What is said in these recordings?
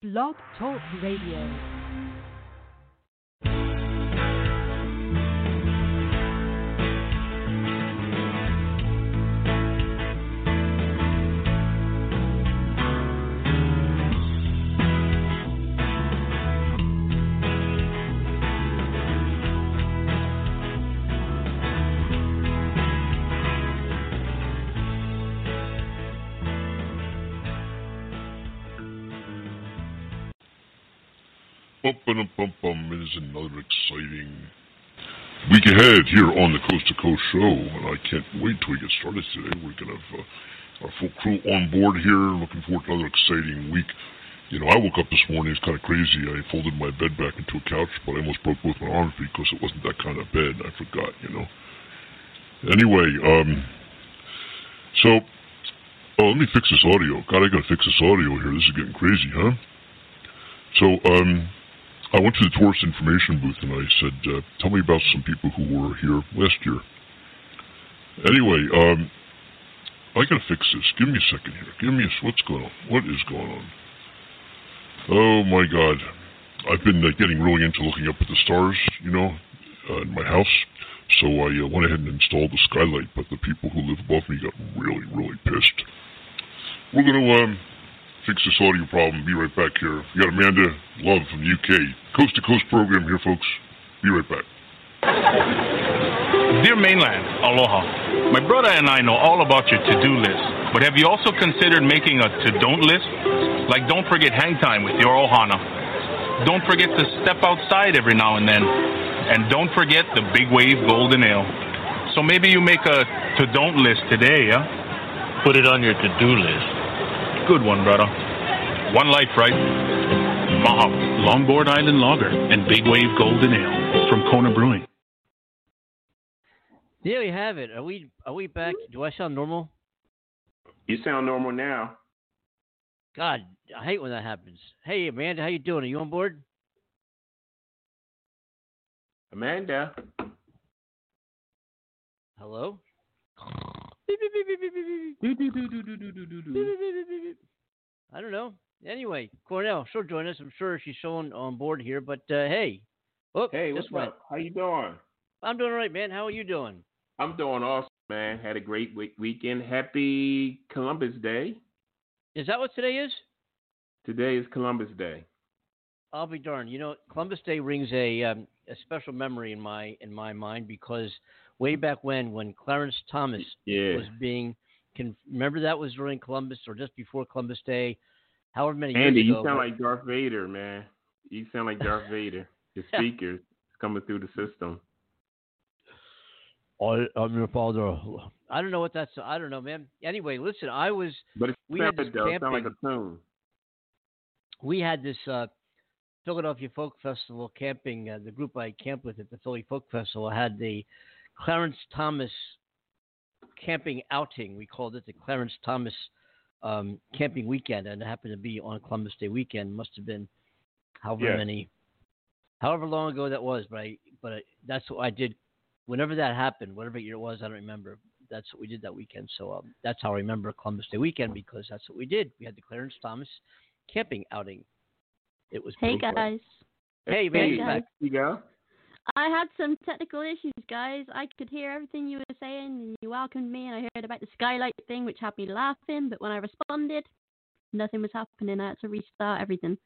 Blog Talk Radio. Bum, bum, bum, is another exciting week ahead here on the Coast to Coast Show, and I can't wait till we get started today. We're going to have uh, our full crew on board here. Looking forward to another exciting week. You know, I woke up this morning, it's kind of crazy. I folded my bed back into a couch, but I almost broke both my arms because it wasn't that kind of bed. I forgot, you know. Anyway, um, so, oh, let me fix this audio. God, I gotta fix this audio here. This is getting crazy, huh? So, um, I went to the tourist information booth and I said, uh, "Tell me about some people who were here last year." Anyway, um, I gotta fix this. Give me a second here. Give me a what's going on? What is going on? Oh my God! I've been uh, getting really into looking up at the stars, you know, uh, in my house. So I uh, went ahead and installed the skylight, but the people who live above me got really, really pissed. We're gonna um, fix this audio problem. Be right back here. We got Amanda Love from the UK. Coast to Coast program here, folks. Be right back. Dear Mainland, aloha. My brother and I know all about your to-do list, but have you also considered making a to-don't list? Like don't forget hang time with your ohana. Don't forget to step outside every now and then. And don't forget the Big Wave Golden Ale. So maybe you make a to-don't list today, yeah? Put it on your to-do list. Good one, brother. One life, right? Mahalo, Longboard Island Lager and Big Wave Golden Ale from Kona Brewing. There we have it. Are we are we back? Do I sound normal? You sound normal now. God, I hate when that happens. Hey Amanda, how you doing? Are you on board? Amanda. Hello? I don't know. Anyway, Cornell, she'll join us. I'm sure she's showing on board here. But uh, hey, oh, Hey, what's went. up? How you doing? I'm doing all right, man. How are you doing? I'm doing awesome, man. Had a great week- weekend. Happy Columbus Day. Is that what today is? Today is Columbus Day. I'll be darned. You know, Columbus Day rings a um, a special memory in my in my mind because way back when, when Clarence Thomas Yeah. was being, can remember that was during Columbus or just before Columbus Day, however many Andy, years you sound but- like Darth Vader, man. You sound like Darth Vader. The speakers coming through the system. I, I'm your father. I don't know what that's. I don't know, man. Anyway, listen. I was. But it We had sounded this though. It like a tune. We had this uh, Philadelphia Folk Festival camping. Uh, the group I camped with at the Philly Folk Festival had the Clarence Thomas camping outing. We called it the Clarence Thomas um, camping weekend, and it happened to be on Columbus Day weekend. Must have been however Yeah. many, however long ago that was. But I, but I, that's what I did. Whenever that happened, whatever year it was, I don't remember. That's what we did that weekend. So um, that's how I remember Columbus Day weekend because that's what we did. We had the Clarence Thomas camping outing. It was Hey pretty cool. guys, Hey, man, Hey, guys. back. You go. I had some technical issues, guys. I could hear everything you were saying, and you welcomed me, and I heard about the skylight thing, which had me laughing. But when I responded, nothing was happening. I had to restart everything.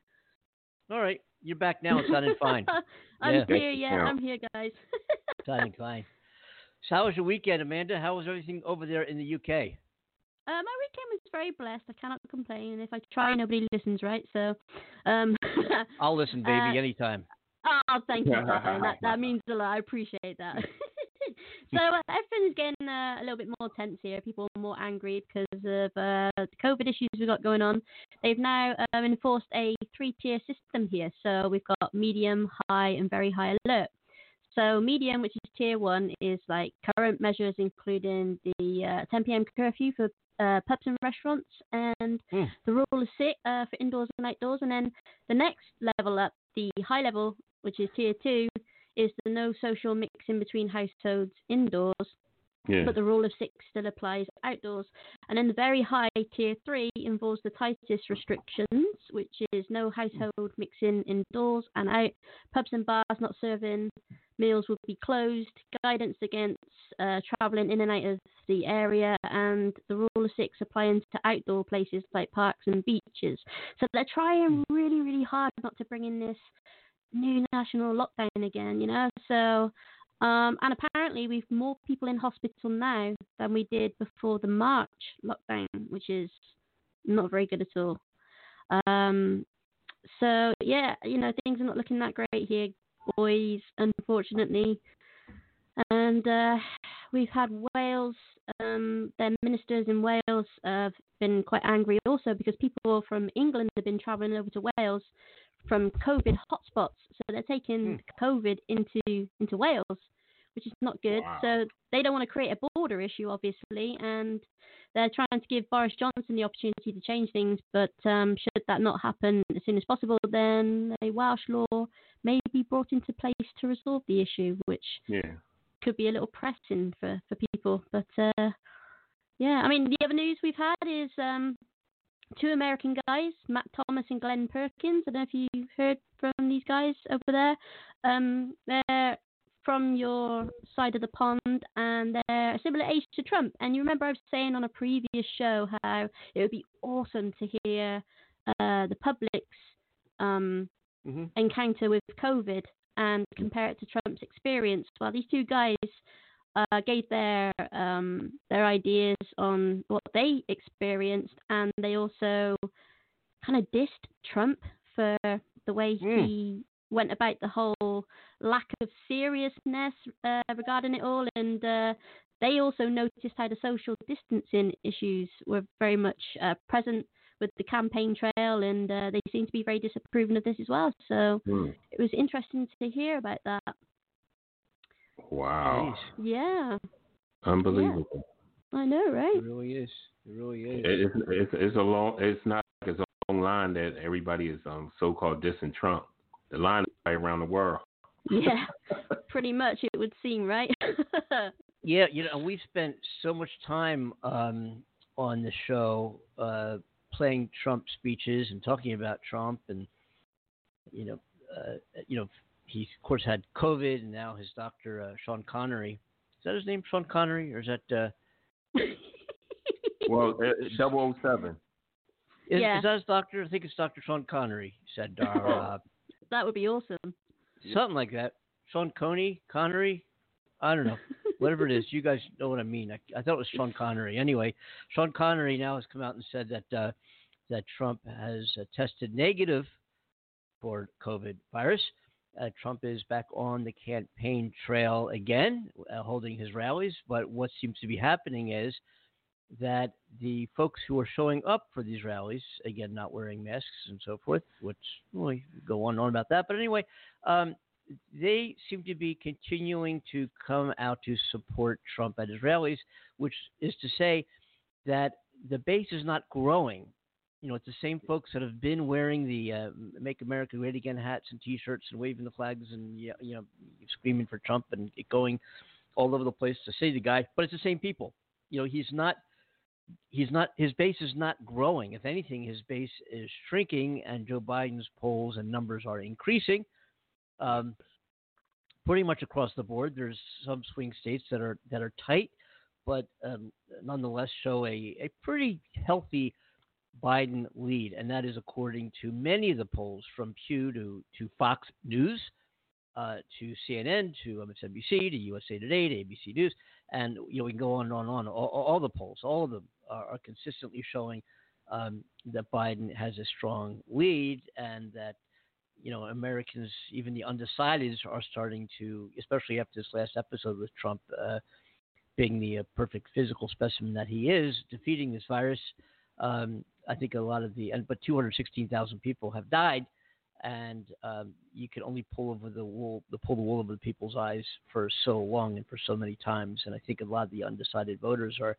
All right, you're back now. It's sounding fine. I'm Yeah. here, That's yeah. I'm here, guys. sounding fine. So, how was your weekend, Amanda? How was everything over there in the UK? Uh, my weekend was very blessed. I cannot complain. And if I try, nobody listens, right? So, um, I'll listen, baby, Uh, anytime. Oh, thank you. that that means a lot. I appreciate that. so uh, everything's getting uh, a little bit more tense here. People are more angry because of uh, the COVID issues we've got going on. They've now um, enforced a three-tier system here. So we've got medium, high, and very high alert. So medium, which is tier one, is like current measures including the uh, 10 p.m. curfew for uh, pubs and restaurants, and Hmm. the rule of sit uh, for indoors and outdoors. And then the next level up, the high level, which is tier two, is the no social mixing between households indoors. Yeah. But the rule of six still applies outdoors. And then the very high tier three involves the tightest restrictions, which is no household mixing indoors and out. Pubs and bars not serving meals will be closed. Guidance against uh, travelling in and out of the area, and the rule of six applying to outdoor places like parks and beaches. So they're trying really, really hard not to bring in this new national lockdown again, you know. So um, and apparently, we've more people in hospital now than we did before the March lockdown, which is not very good at all. Um, so yeah, you know things are not looking that great here, boys. Unfortunately, and uh, we've had Wales. Um, their ministers in Wales have been quite angry also because people from England have been travelling over to Wales from COVID hotspots. So they're taking hmm. COVID into into Wales, which is not good. Wow. So they don't want to create a border issue, obviously, and they're trying to give Boris Johnson the opportunity to change things. But um, should that not happen as soon as possible, then a Welsh law may be brought into place to resolve the issue, which yeah. could be a little pressing for for people. But uh, yeah, I mean, the other news we've had is um, two American guys, Matt Thomas and Glenn Perkins. I don't know if you've heard from these guys over there. Um, they're from your side of the pond, and they're a similar age to Trump. And you remember I was saying on a previous show how it would be awesome to hear uh, the public's um, mm-hmm. encounter with COVID and compare it to Trump's experience. Well, these two guys uh, gave their um, their ideas on what they experienced, and they also kind of dissed Trump for the way mm. he went about the whole lack of seriousness uh, regarding it all, and uh, they also noticed how the social distancing issues were very much uh, present with the campaign trail, and uh, they seem to be very disapproving of this as well. So mm. it was interesting to hear about that. Wow. Yeah. Unbelievable. Yeah. I know, right? It really is. It really is. It's, it's, it's a long. It's not like it's a long line that everybody is um so-called dissing Trump. The line is right around the world. Yeah, pretty much it would seem, right? yeah, you know, we've spent so much time um, on the show uh, playing Trump speeches and talking about Trump, and you know, uh, you know, he of course had COVID, and now his doctor uh, Sean Connery. Is that his name, Sean Connery, or is that? Uh... well, double 007. Is, yeah. is that his doctor? I think it's Dr. Sean Connery. Said uh, that would be awesome. Something like that. Sean Coney, Connery. I don't know. Whatever it is, you guys know what I mean. I, I thought it was Sean Connery. Anyway, Sean Connery now has come out and said that uh, that Trump has uh, tested negative for COVID virus. Uh, Trump is back on the campaign trail again, uh, holding his rallies. But what seems to be happening is that the folks who are showing up for these rallies, again, not wearing masks and so forth, which we go on and on about that. But anyway, um, they seem to be continuing to come out to support Trump at his rallies, which is to say that the base is not growing you know, it's the same folks that have been wearing the uh, "Make America Great Again" hats and T-shirts and waving the flags and you know, screaming for Trump and going all over the place to say the guy. But it's the same people. You know, he's not. He's not. His base is not growing. If anything, his base is shrinking, and Joe Biden's polls and numbers are increasing. Um, pretty much across the board. There's some swing states that are that are tight, but um, nonetheless show a, a pretty healthy Biden lead, and that is according to many of the polls from Pew to, to Fox News, uh, to CNN, to MSNBC, to USA Today, to ABC News, and you know we can go on and on and on. All, all the polls, all of them are, are consistently showing um, that Biden has a strong lead, and that you know Americans, even the undecideds, are starting to, especially after this last episode with Trump. Uh, being the uh, perfect physical specimen that he is, defeating this virus, um, I think a lot of the, but 216,000 people have died, and um, you can only pull over the wool, the pull the wool over the people's eyes for so long and for so many times. And I think a lot of the undecided voters are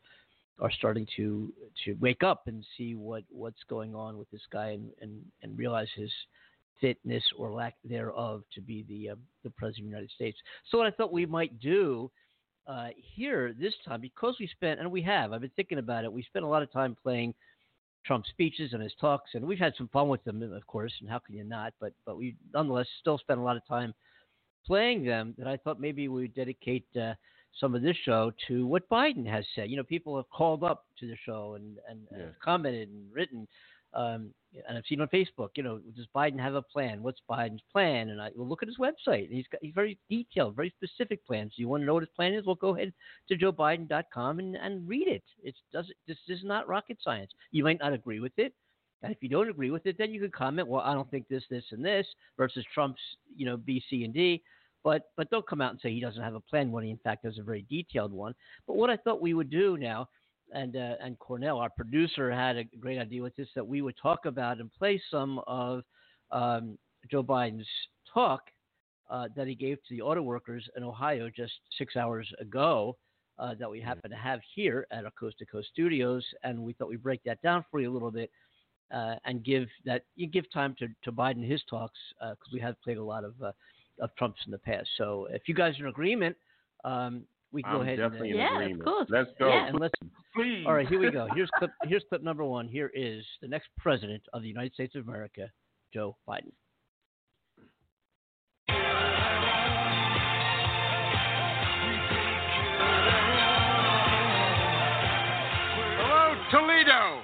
are starting to to wake up and see what what's going on with this guy and and, and realize his fitness or lack thereof to be the uh, the president of the United States. So what I thought we might do Uh, here this time, because we spent, and we have, I've been thinking about it, we spent a lot of time playing Trump's speeches and his talks, and we've had some fun with them, of course, and how can you not? But but we nonetheless still spent a lot of time playing them. That I thought maybe we would dedicate uh, some of this show to what Biden has said. You know, people have called up to the show and and, Yeah. and commented and written. Um, and I've seen on Facebook, you know, does Biden have a plan? What's Biden's plan? And I will look at his website. He's got he's very detailed, very specific plans. Do you want to know what his plan is? Well, go ahead to joebiden.com and, and read it. It does this is not rocket science. You might not agree with it. And if you don't agree with it, then you could comment, well, I don't think this, this, and this versus Trump's, you know, B, C, and D. But but don't come out and say he doesn't have a plan when he in fact has a very detailed one. But what I thought we would do now, and uh, and Cornell, our producer, had a great idea with this that we would talk about and play some of um, Joe Biden's talk uh, that he gave to the auto workers in Ohio just six hours ago. Uh, that we happen to have here at our Coast to Coast studios, and we thought we'd break that down for you a little bit uh, and give that you give time to, to Biden his talks because we have played a lot of uh, of Trump's in the past. So if you guys are in agreement, um, we can go ahead. definitely and, in Yeah, of agreement. course. Let's go. yeah, and let's. Please. All right, here we go. Here's clip. Here's clip number one. Here is the next president of the United States of America, Joe Biden. Hello, Toledo.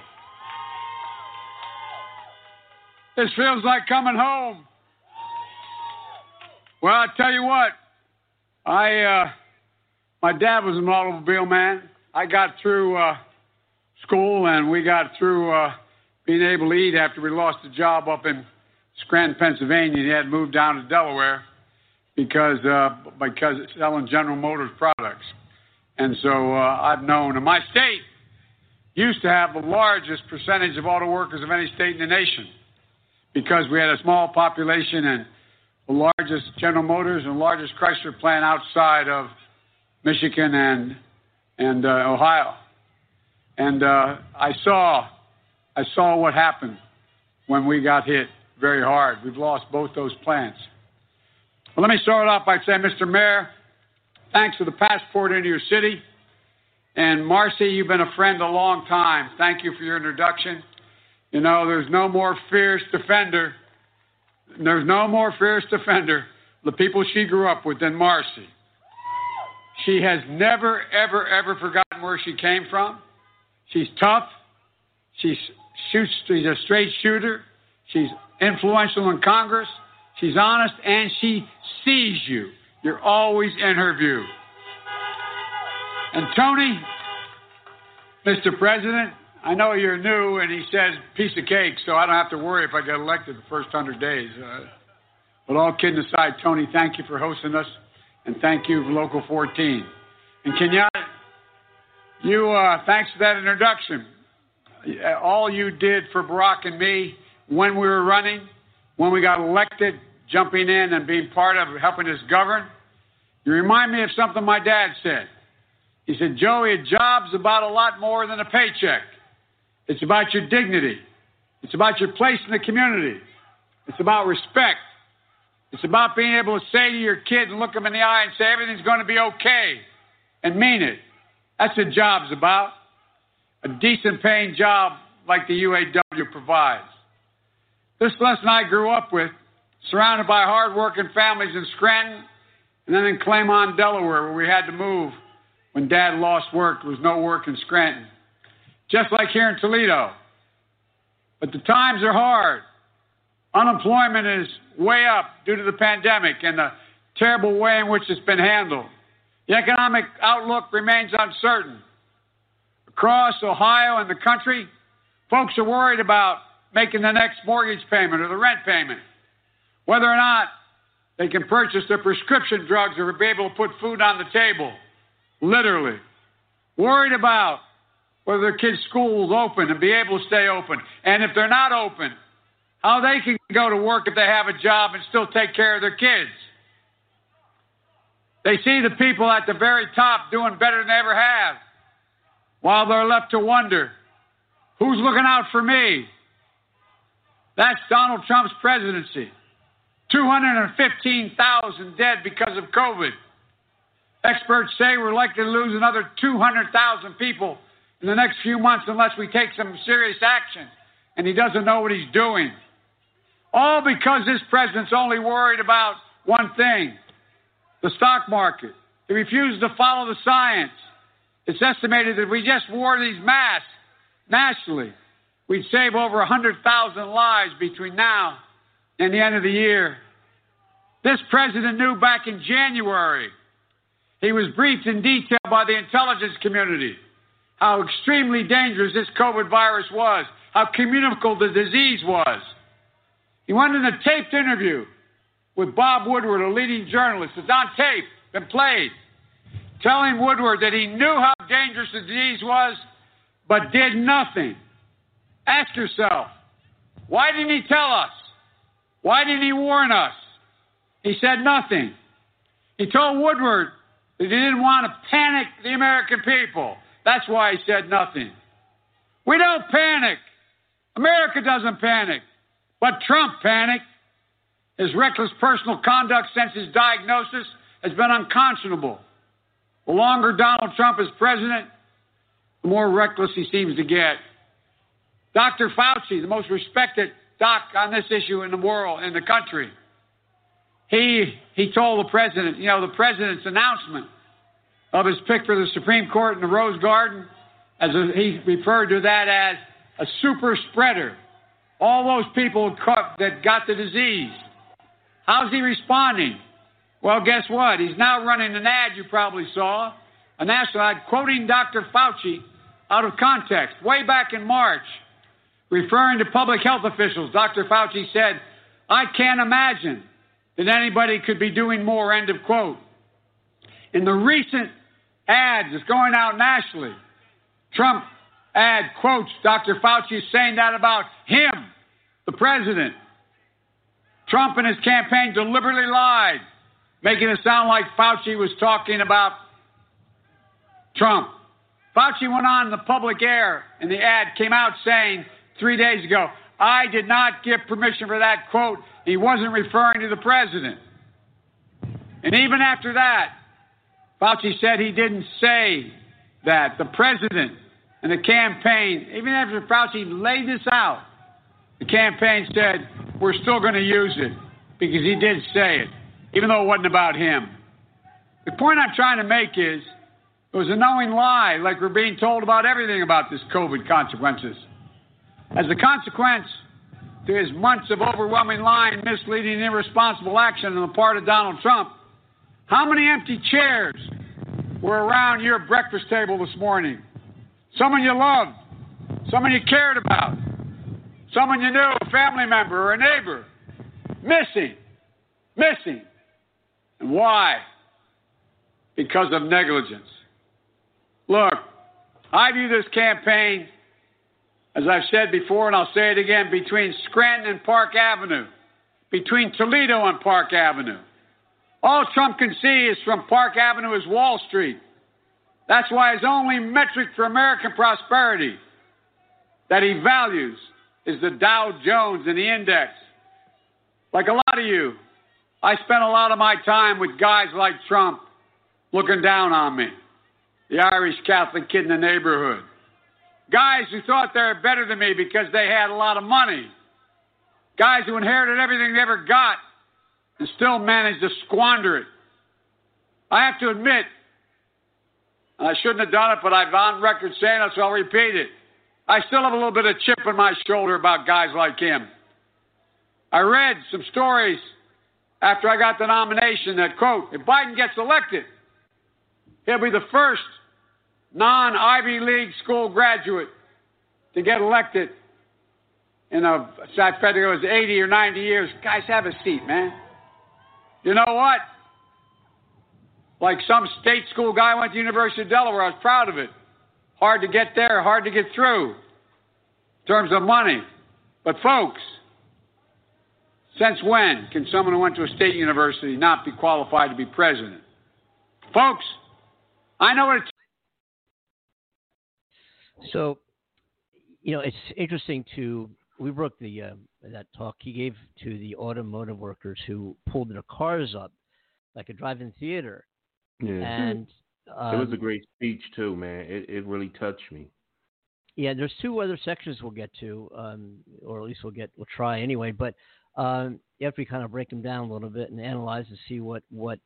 This feels like coming home. Well, I tell you what, I uh, my dad was an automobile man. I got through uh, school and we got through uh, being able to eat after we lost a job up in Scranton, Pennsylvania. He had moved down to Delaware because uh, because selling General Motors products. And so uh, I've known, and my state used to have the largest percentage of auto workers of any state in the nation because we had a small population and the largest General Motors and largest Chrysler plant outside of Michigan and and uh, Ohio. And uh, I saw I saw what happened when we got hit very hard. We've lost both those plants. Well, let me start off by saying, Mr. Mayor, thanks for the passport into your city. And Marcy, you've been a friend a long time. Thank you for your introduction. You know, there's no more fierce defender. There's no more fierce defender, the people she grew up with, than Marcy. She has never, ever, ever forgotten where she came from. She's tough. She's shoots. She's a straight shooter. She's influential in Congress. She's honest, and she sees you. You're always in her view. And Tony, Mr. President, I know you're new, and he says piece of cake, so I don't have to worry if I get elected the first hundred days. Uh, but all kidding aside, Tony, thank you for hosting us, and thank you for Local 14. And Kenyatta, you uh, thanks for that introduction. All you did for Barack and me when we were running, when we got elected, jumping in and being part of helping us govern. You remind me of something my dad said. He said, Joey, a job's about a lot more than a paycheck. It's about your dignity. It's about your place in the community. It's about respect. It's about being able to say to your kid and look them in the eye and say everything's going to be okay and mean it. That's what job's about. A decent paying job like the UAW provides. This lesson I grew up with, surrounded by hardworking families in Scranton and then in Claymont, Delaware, where we had to move when Dad lost work. There was no work in Scranton. Just like here in Toledo. But the times are hard. Unemployment is way up due to the pandemic and the terrible way in which it's been handled. The economic outlook remains uncertain. Across Ohio and the country, folks are worried about making the next mortgage payment or the rent payment, whether or not they can purchase their prescription drugs or be able to put food on the table, literally. Worried about whether their kids' schools open and be able to stay open. And if they're not open, how they can go to work if they have a job and still take care of their kids. They see the people at the very top doing better than they ever have, while they're left to wonder who's looking out for me? That's Donald Trump's presidency. 215,000 dead because of COVID. Experts say we're likely to lose another 200,000 people in the next few months unless we take some serious action. And he doesn't know what he's doing. All because this president's only worried about one thing the stock market. He refuses to follow the science. It's estimated that if we just wore these masks nationally, we'd save over 100,000 lives between now and the end of the year. This president knew back in January. He was briefed in detail by the intelligence community how extremely dangerous this COVID virus was, how communicable the disease was. He went in a taped interview with Bob Woodward, a leading journalist. It's on tape, been played, telling Woodward that he knew how dangerous the disease was, but did nothing. Ask yourself, why didn't he tell us? Why didn't he warn us? He said nothing. He told Woodward that he didn't want to panic the American people. That's why he said nothing. We don't panic. America doesn't panic. But Trump panicked. His reckless personal conduct since his diagnosis has been unconscionable. The longer Donald Trump is president, the more reckless he seems to get. Dr. Fauci, the most respected doc on this issue in the world, in the country, he, he told the president, you know, the president's announcement of his pick for the Supreme Court in the Rose Garden, as a, he referred to that as a super spreader. All those people that got the disease. How's he responding? Well, guess what? He's now running an ad you probably saw, a national ad quoting Dr. Fauci out of context. Way back in March, referring to public health officials, Dr. Fauci said, I can't imagine that anybody could be doing more, end of quote. In the recent ads that's going out nationally, Trump ad quotes Dr. Fauci saying that about him, the president. Trump and his campaign deliberately lied, making it sound like Fauci was talking about Trump. Fauci went on the public air, and the ad came out saying three days ago, I did not give permission for that quote. He wasn't referring to the president. And even after that, Fauci said he didn't say that. The president and the campaign, even after Fauci laid this out, the campaign said, we're still going to use it because he did say it, even though it wasn't about him. The point I'm trying to make is it was a knowing lie, like we're being told about everything about this COVID consequences. As a consequence to his months of overwhelming lying, misleading, irresponsible action on the part of Donald Trump, how many empty chairs were around your breakfast table this morning? Someone you loved, someone you cared about, someone you knew, a family member or a neighbor, missing, missing. And why? Because of negligence. Look, I view this campaign, as I've said before, and I'll say it again, between Scranton and Park Avenue, between Toledo and Park Avenue. All Trump can see is from Park Avenue is Wall Street. That's why his only metric for American prosperity that he values is the Dow Jones and the index. Like a lot of you, I spent a lot of my time with guys like Trump looking down on me, the Irish Catholic kid in the neighborhood. Guys who thought they were better than me because they had a lot of money. Guys who inherited everything they ever got and still managed to squander it. I have to admit, and I shouldn't have done it, but I've on record saying it, so I'll repeat it. I still have a little bit of chip on my shoulder about guys like him. I read some stories after I got the nomination that, quote, if Biden gets elected, he'll be the first non Ivy League school graduate to get elected in a, I think it was 80 or 90 years. Guys, have a seat, man. You know what? Like some state school guy went to University of Delaware. I was proud of it. Hard to get there, hard to get through in terms of money. But folks, since when can someone who went to a state university not be qualified to be president? Folks, I know what it's so, you know, it's interesting to we broke the uh, that talk he gave to the automotive workers who pulled their cars up like a drive-in theater Yeah. And um, it was a great speech too, man. It it really touched me. Yeah, there's two other sections we'll get to, um, or at least we'll get we'll try anyway. But um, after we kind of break them down a little bit and analyze and see what what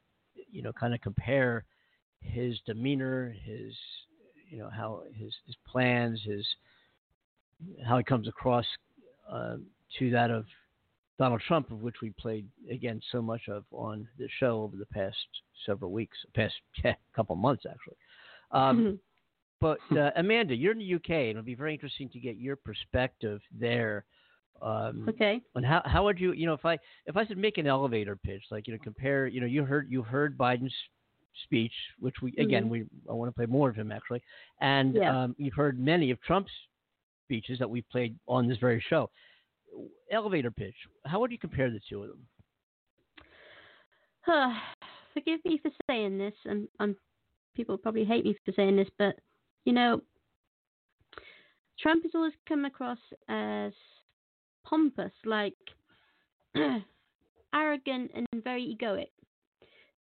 you know, kind of compare his demeanor, his you know how his his plans, his how he comes across uh, to that of Donald Trump, of which we played again so much of on the show over the past several weeks, past yeah, couple months actually. Um, but uh, Amanda, you're in the UK, and it'll be very interesting to get your perspective there. Um, okay. And how how would you you know if I if I said make an elevator pitch like you know compare you know you heard you heard Biden's speech which we again Mhm. we I want to play more of him actually and Yeah. um, you've heard many of Trump's speeches that we've played on this very show. Elevator pitch. How would you compare the two of them? Huh. Forgive me for saying this, and, and people probably hate me for saying this, but you know, Trump has always come across as pompous, like arrogant and very egoic.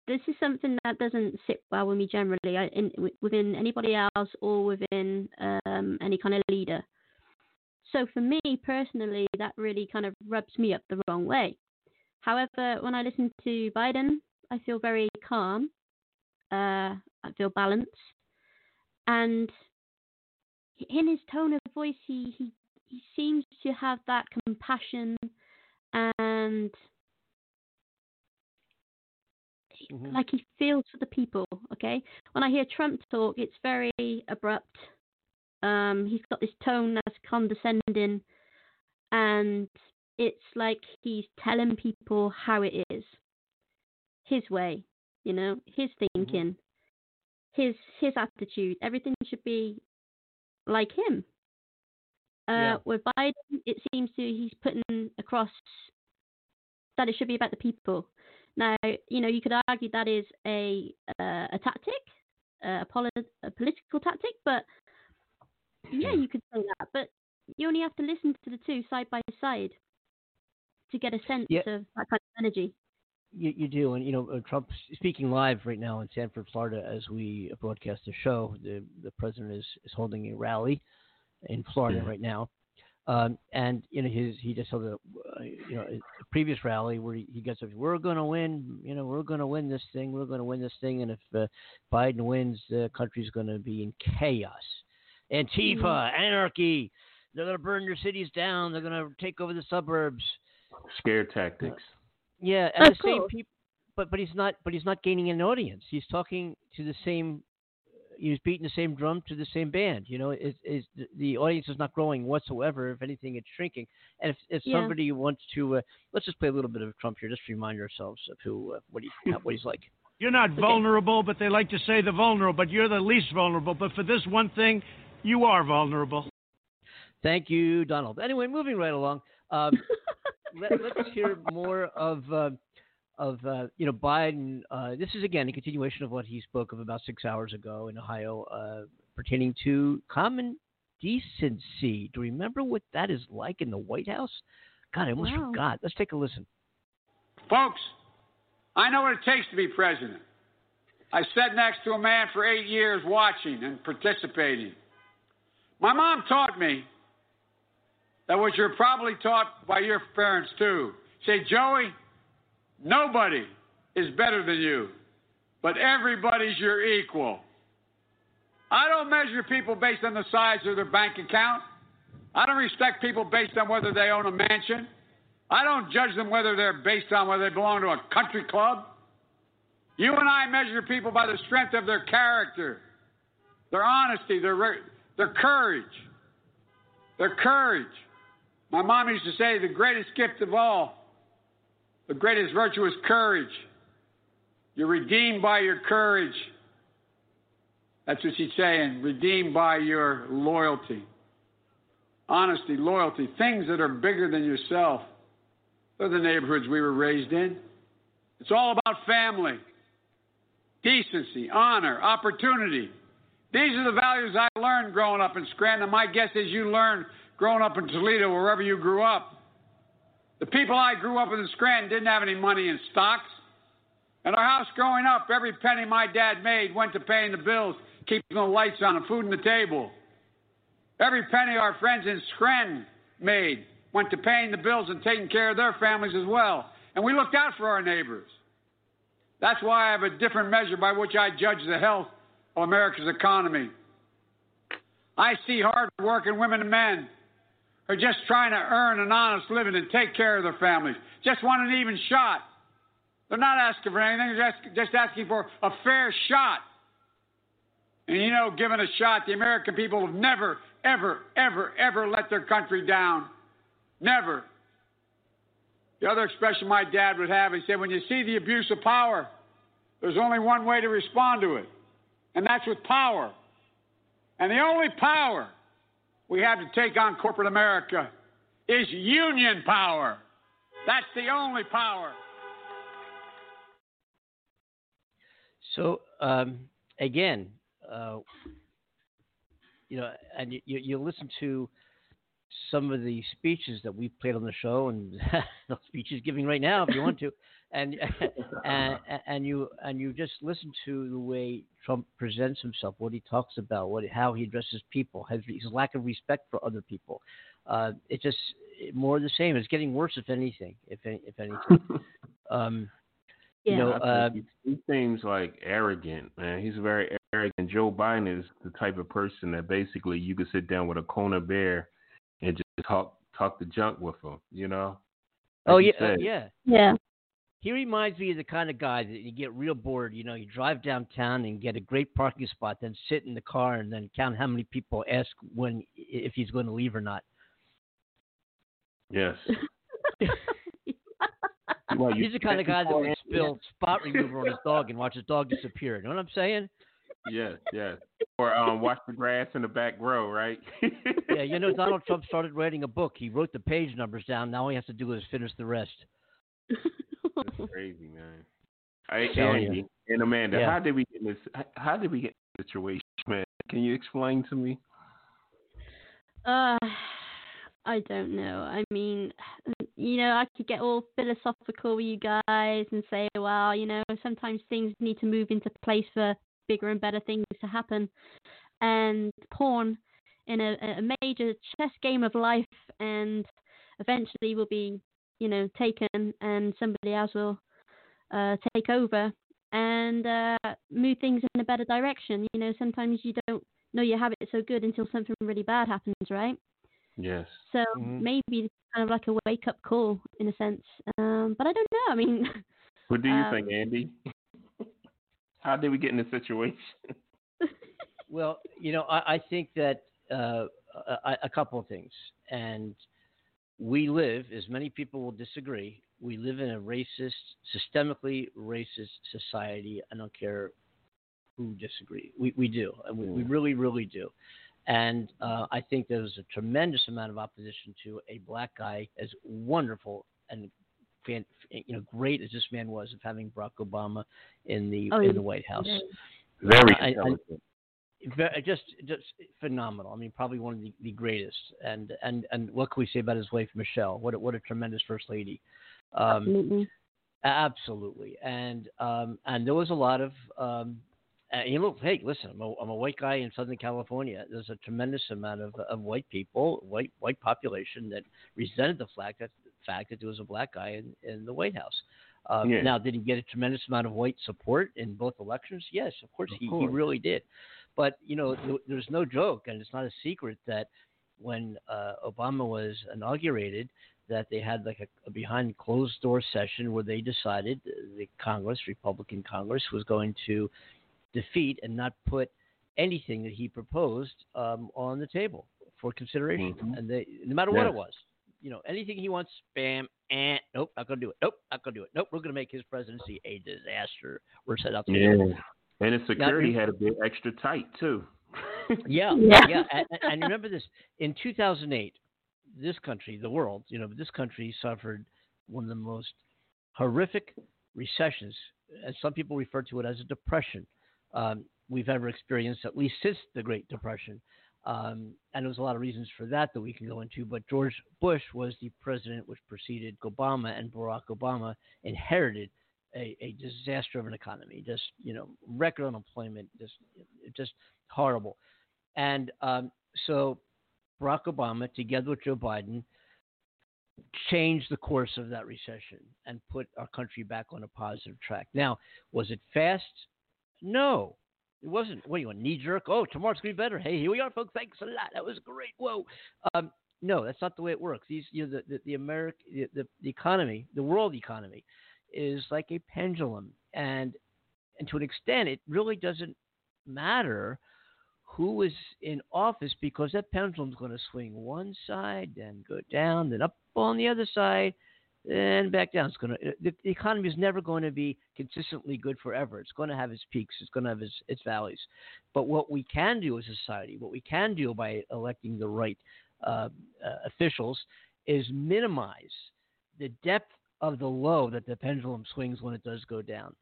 This is something that doesn't sit well with me generally, I, in, within anybody else or within um, any kind of leader. So for me personally, that really kind of rubs me up the wrong way. However, when I listen to Biden, I feel very calm. Uh, I feel balanced, and in his tone of voice, he, he he seems to have that compassion and Mhm. like he feels for the people. Okay, when I hear Trump talk, it's very abrupt. Um, he's got this tone that's condescending, and it's like he's telling people how it is, his way, you know, his thinking, his his attitude. Everything should be like him. Uh, Yeah. With Biden, it seems to he's putting across that it should be about the people. Now, you know, you could argue that is a uh, a tactic, uh, a, poli- a political tactic, but yeah, you could say that. But you only have to listen to the two side by side to get a sense Yeah. of that kind of energy. You, you do, and you know uh, Trump's speaking live right now in Sanford, Florida, as we broadcast the show. The the president is, is holding a rally in Florida right now, um, and you know his he just held a uh, you know a previous rally where he, he gets up, we're going to win, you know we're going to win this thing, we're going to win this thing, and if uh, Biden wins, the country's going to be in chaos, Antifa, anarchy. They're going to burn your cities down. They're going to take over the suburbs. Scare tactics. Yeah, and Of the same people, but but he's not but he's not gaining an audience. He's talking to the same. He's beating the same drum to the same band. You know, is is the- the audience is not growing whatsoever. If anything, it's shrinking. And if if Yeah. somebody wants to, uh, let's just play a little bit of Trump here, just to remind ourselves of who uh, what he what he's like. You're not vulnerable, but they like to say the vulnerable, but you're the least vulnerable. But for this one thing, you are vulnerable. Thank you, Donald. Anyway, moving right along. Um, let, us hear more of uh, of uh, you know Biden. Uh, this is again a continuation of what he spoke of about six hours ago in Ohio, uh, pertaining to common decency. Do you remember what that is like in the White House? God, I almost Wow. forgot. Let's take a listen. Folks, I know what it takes to be president. I sat next to a man for eight years watching and participating. My mom taught me that what you're probably taught by your parents too. Say, Joey, nobody is better than you, but everybody's your equal. I don't measure people based on the size of their bank account. I don't respect people based on whether they own a mansion. I don't judge them whether they're based on whether they belong to a country club. You and I measure people by the strength of their character, their honesty, their, their courage. Their courage. My mom used to say the greatest gift of all, the greatest virtue is courage. You're redeemed by your courage. That's what she's saying, redeemed by your loyalty. Honesty, loyalty, things that are bigger than yourself. They're the neighborhoods we were raised in. It's all about family, decency, honor, opportunity. These are the values I learned growing up in Scranton. My guess is you learned growing up in Toledo, wherever you grew up. The people I grew up in Scranton didn't have any money in stocks. In our house growing up, every penny my dad made went to paying the bills, keeping the lights on, and food on the table. Every penny our friends in Scranton made went to paying the bills and taking care of their families as well. And we looked out for our neighbors. That's why I have a different measure by which I judge the health of America's economy. I see hard working women and men who are just trying to earn an honest living and take care of their families, just want an even shot. They're not asking for anything, they're just, just asking for a fair shot. And you know, given a shot, the American people have never, ever, ever, ever let their country down. Never. The other expression my dad would have, he said, when you see the abuse of power, there's only one way to respond to it, and that's with power. And the only power we have to take on corporate America is union power. That's the only power. So, um, again, uh, you know, and you, you listen to some of the speeches that we've played on the show, and the speeches giving right now, if you want to, and and and you and you just listen to the way Trump presents himself, what he talks about, what how he addresses people, his, his lack of respect for other people. Uh, it's just more of the same. It's getting worse, if anything. If if anything. um, Yeah. You know, uh, he, he seems like arrogant, man. He's very arrogant. Joe Biden is the type of person that basically you could sit down with a Kona bear and just talk talk the junk with him. You know? oh Like you yeah, uh, yeah. Yeah. He reminds me of the kind of guy that you get real bored. You know, you drive downtown and get a great parking spot, then sit in the car and then count how many people ask when if he's going to leave or not. Yes. Well, you He's the kind of guy that before would and- spill spot remover on his dog and watch his dog disappear. You know what I'm saying? Yes, yes. Or um, watch the grass in the back grow, right? Yeah, you know, Donald Trump started writing a book. He wrote the page numbers down. Now all he has to do is finish the rest. That's crazy, man. You. Andy and Amanda, Yeah. how did we get in this? How did we get in this situation, man? Can you explain to me? Uh, I don't know. I mean, you know, I could get all philosophical with you guys and say, well, you know, sometimes things need to move into place for bigger and better things to happen. And pawn in a, a major chess game of life and eventually will be, you know, taken and somebody else will uh, take over and uh, move things in a better direction. You know, sometimes you don't know you have it so good until something really bad happens, right? Yes. So Mhm. maybe it's kind of like a wake up call in a sense. Um, but I don't know. I mean, What do you Um, think, Andy? how did we get in this situation? Well, you know, I, I think that uh, a, a couple of things, and we live, as many people will disagree, we live in a racist, systemically racist society. I don't care who disagree. We we do, and we, we really really do. And uh, I think there's a tremendous amount of opposition to a black guy as wonderful and fan, you know great as this man was of having Barack Obama in the Oh, in the White House. Very I- I- intelligent. Ve- just just phenomenal. I mean, probably one of the, the greatest. And and and what can we say about his wife Michelle? What a, what a tremendous first lady. Um, absolutely. absolutely. And um, and there was a lot of um, uh, you know, hey, listen, I'm a, I'm a white guy in Southern California. There's a tremendous amount of, of white people, white white population that resented the fact that fact that there was a black guy in, in the White House. Um, Yeah. Now, did he get a tremendous amount of white support in both elections? Yes, of course, Of he, he really did. But you know, th- there's no joke, and it's not a secret that when uh, Obama was inaugurated, that they had like a, a behind closed door session where they decided uh, the Congress, Republican Congress, was going to defeat and not put anything that he proposed um, on the table for consideration, Mhm. and they, no matter what it was, you know, anything he wants, bam, and nope, not gonna do it. Nope, not gonna do it. Nope, we're gonna make his presidency a disaster. We're set up to Yeah. And the security you- had a bit extra tight too. Yeah, Yeah. yeah. And, and- and remember this: in 2008, this country, the world, you know, this country suffered one of the most horrific recessions, and some people refer to it as a depression. Um, we've ever experienced, at least since the Great Depression. Um, and there's a lot of reasons for that that we can go into. But George Bush was the president which preceded Obama, and Barack Obama inherited a, a disaster of an economy, just you know, record unemployment, just just horrible. And um, so Barack Obama, together with Joe Biden, changed the course of that recession and put our country back on a positive track. Now, was it fast? No, it wasn't. What do you want, knee jerk? Oh, tomorrow's gonna be better. Hey, here we are, folks. Thanks a lot. That was great. Whoa. Um, no, that's not the way it works. These, you know, the the, the American, the, the, the economy, the world economy, is like a pendulum, and and to an extent, it really doesn't matter who is in office because that pendulum's going to swing one side, then go down, then up on the other side, and back down. It's going to the, the economy is never going to be consistently good forever. It's going to have its peaks. It's going to have its, its valleys. But what we can do as a society, what we can do by electing the right uh, uh, officials, is minimize the depth of the low that the pendulum swings when it does go down.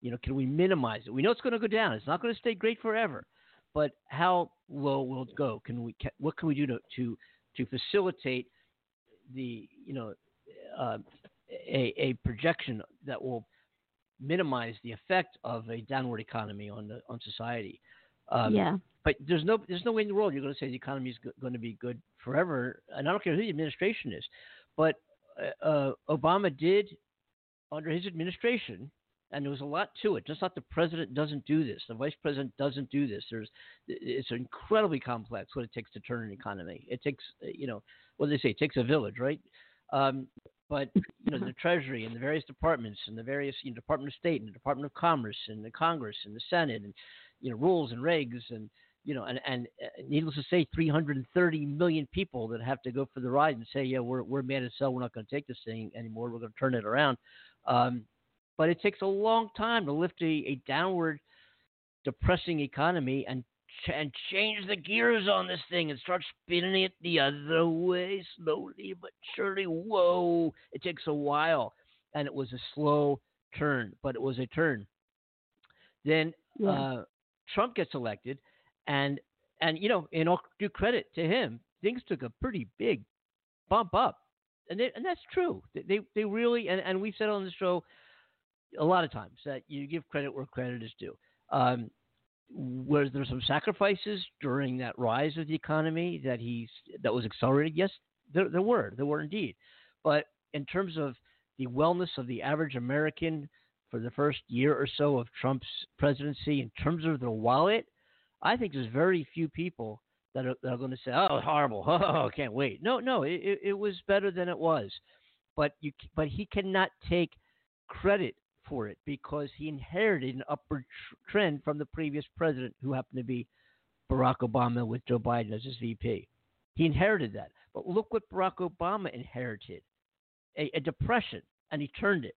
You know, can we minimize it? We know it's going to go down. It's not going to stay great forever, but how low will it go? Can we? Can, what can we do to to to facilitate the you know uh, a, a projection that will minimize the effect of a downward economy on the, on society. Um, yeah. But there's no there's no way in the world you're going to say the economy is go- going to be good forever, and I don't care who the administration is. But uh, uh, Obama did, under his administration, and there was a lot to it. Just not the president doesn't do this, the vice president doesn't do this. There's it's incredibly complex what it takes to turn an economy. It takes you know what do they say? It takes a village, right? Um, but you know the Treasury and the various departments and the various you know, Department of State and the Department of Commerce and the Congress and the Senate and you know rules and regs and you know and and uh, needless to say, 330 million people that have to go for the ride and say, yeah, we're we're mad as hell, we're not going to take this thing anymore, we're going to turn it around. Um, but it takes a long time to lift a, a downward depressing economy and and change the gears on this thing and start spinning it the other way slowly but surely. Whoa, it takes a while. And it was a slow turn, but it was a turn. Then yeah. uh, Trump gets elected, and and you know, in all due credit to him, things took a pretty big bump up, and they, and that's true. They they really and and we've said on the show a lot of times that you give credit where credit is due. Um, was there some sacrifices during that rise of the economy that he's that was accelerated? Yes, there, there were. There were indeed. But in terms of the wellness of the average American for the first year or so of Trump's presidency, in terms of their wallet, I think there's very few people that are, that are going to say, "Oh, it's horrible! Oh, can't wait." No, no, it, it was better than it was. But you, but he cannot take credit for it because he inherited an upward trend from the previous president, who happened to be Barack Obama with Joe Biden as his VP. He inherited that. But look what Barack Obama inherited a, a depression, and he turned it.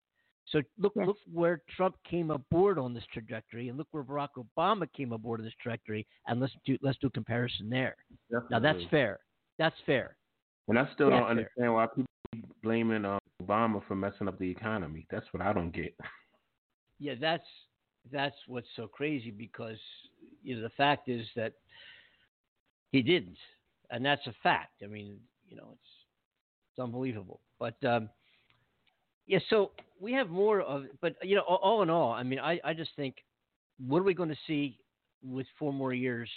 So look, yes. look where Trump came aboard on this trajectory, and look where Barack Obama came aboard on this trajectory, and let's do let's do a comparison there. Definitely. Now that's fair. That's fair. And I still that's don't understand fair. why people blaming uh, Obama for messing up the economy. That's what I don't get. Yeah, that's that's what's so crazy because you know the fact is that he didn't, and that's a fact. I mean, you know, it's it's unbelievable. But um, yeah, so we have more of, but you know, all, in all, I mean, I I just think, what are we going to see with four more years?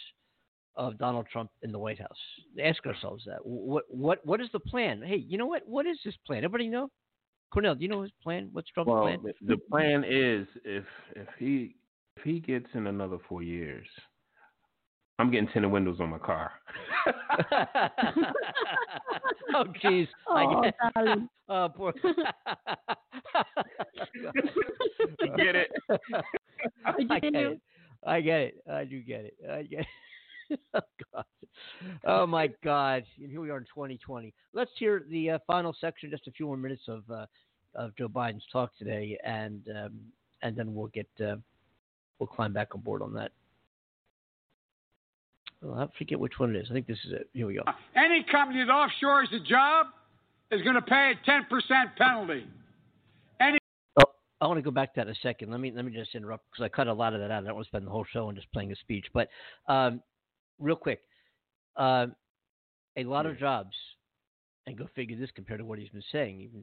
of Donald Trump in the White House. Ask ourselves that. What what what is the plan? Hey, you know what? What is this plan? Everybody know? Cornell, do you know his plan? What's Trump's well, plan? The plan is if if he if he gets in another four years, I'm getting tinted windows on my car. oh, jeez. Oh, I oh, poor. get it? I get it. I get it. I do get it. I get it. oh God! Oh my God! And here we are in 2020. Let's hear the uh, final section, just a few more minutes of uh, of Joe Biden's talk today, and um, and then we'll get uh, we'll climb back on board on that. Well, I forget which one it is. I think this is it. Here we go. Any company that offshores a job is going to pay a 10% penalty. Any. Oh, I want to go back to that a second. Let me let me just interrupt because I cut a lot of that out. I don't want to spend the whole show on just playing a speech. But um, real quick, uh, a lot of jobs, and go figure this compared to what he's been saying, even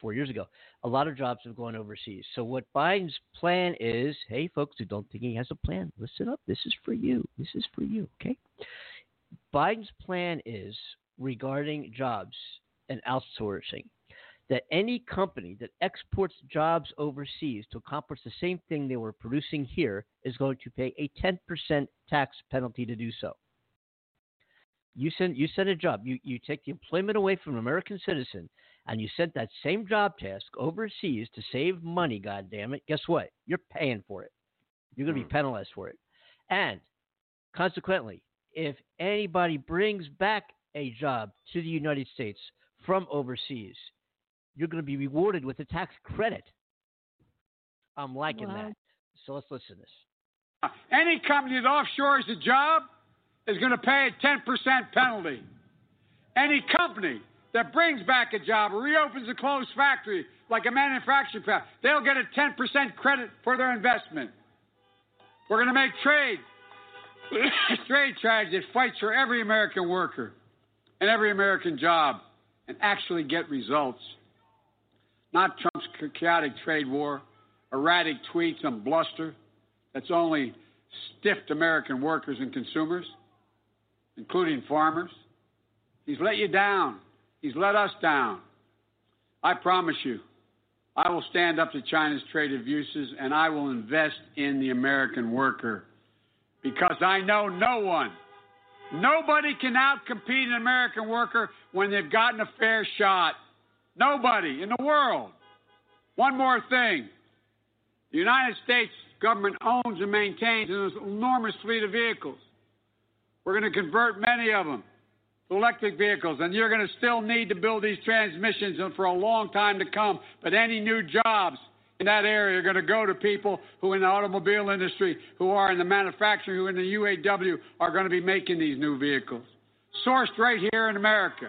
four years ago. A lot of jobs have gone overseas. So what Biden's plan is, hey folks who don't think he has a plan, listen up. This is for you. This is for you. Okay. Biden's plan is regarding jobs and outsourcing that any company that exports jobs overseas to accomplish the same thing they were producing here is going to pay a 10% tax penalty to do so. You send you send a job, you, you take the employment away from an American citizen, and you sent that same job task overseas to save money, God damn it, guess what? You're paying for it. You're going to be hmm. penalized for it. And consequently, if anybody brings back a job to the United States from overseas, you're going to be rewarded with a tax credit. I'm liking wow. that. So let's listen to this. Any company that offshores a job is going to pay a 10% penalty. Any company that brings back a job or reopens a closed factory like a manufacturing plant, they'll get a 10% credit for their investment. We're going to make trade trade strategy that fights for every American worker and every American job and actually get results. Not Trump's chaotic trade war, erratic tweets and bluster that's only stiffed American workers and consumers, including farmers. He's let you down. He's let us down. I promise you, I will stand up to China's trade abuses and I will invest in the American worker because I know no one, nobody can outcompete an American worker when they've gotten a fair shot. Nobody in the world. One more thing the United States government owns and maintains an enormous fleet of vehicles. We're going to convert many of them electric vehicles, and you're going to still need to build these transmissions for a long time to come. But any new jobs in that area are going to go to people who in the automobile industry, who are in the manufacturing, who are in the UAW are going to be making these new vehicles. Sourced right here in America.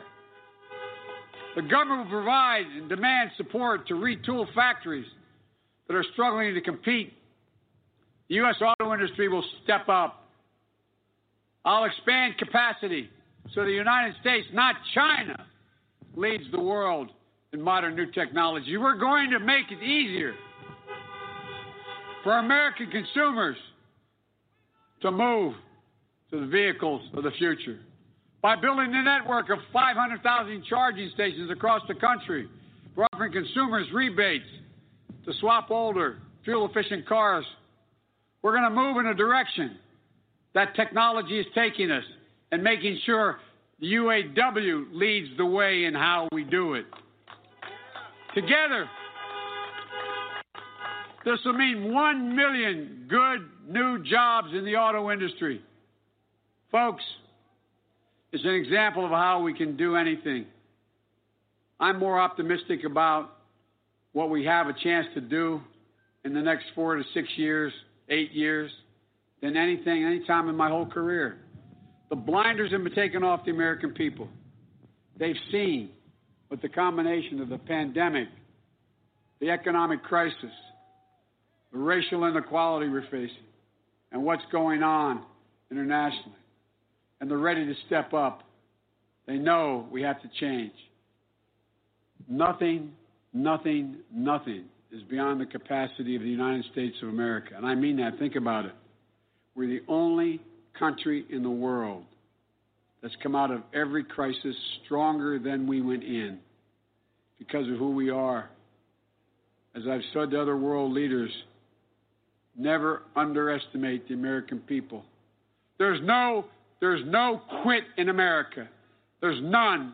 The government will provide and demand support to retool factories that are struggling to compete. The U.S. auto industry will step up. I'll expand capacity so the United States, not China, leads the world in modern new technology. We're going to make it easier for American consumers to move to the vehicles of the future by building a network of 500,000 charging stations across the country. We're offering consumers rebates to swap older, fuel efficient cars. We're going to move in a direction that technology is taking us and making sure the UAW leads the way in how we do it. Together, this will mean 1 million good new jobs in the auto industry. Folks, it's an example of how we can do anything. I'm more optimistic about what we have a chance to do in the next four to six years, eight years, than anything, any time in my whole career. The blinders have been taken off the American people. They've seen with the combination of the pandemic, the economic crisis, the racial inequality we're facing, and what's going on internationally. And they're ready to step up. They know we have to change. Nothing, nothing, nothing is beyond the capacity of the United States of America. And I mean that. Think about it. We're the only country in the world that's come out of every crisis stronger than we went in because of who we are. As I've said to other world leaders, never underestimate the American people. There's no, there's no quit in America. There's none.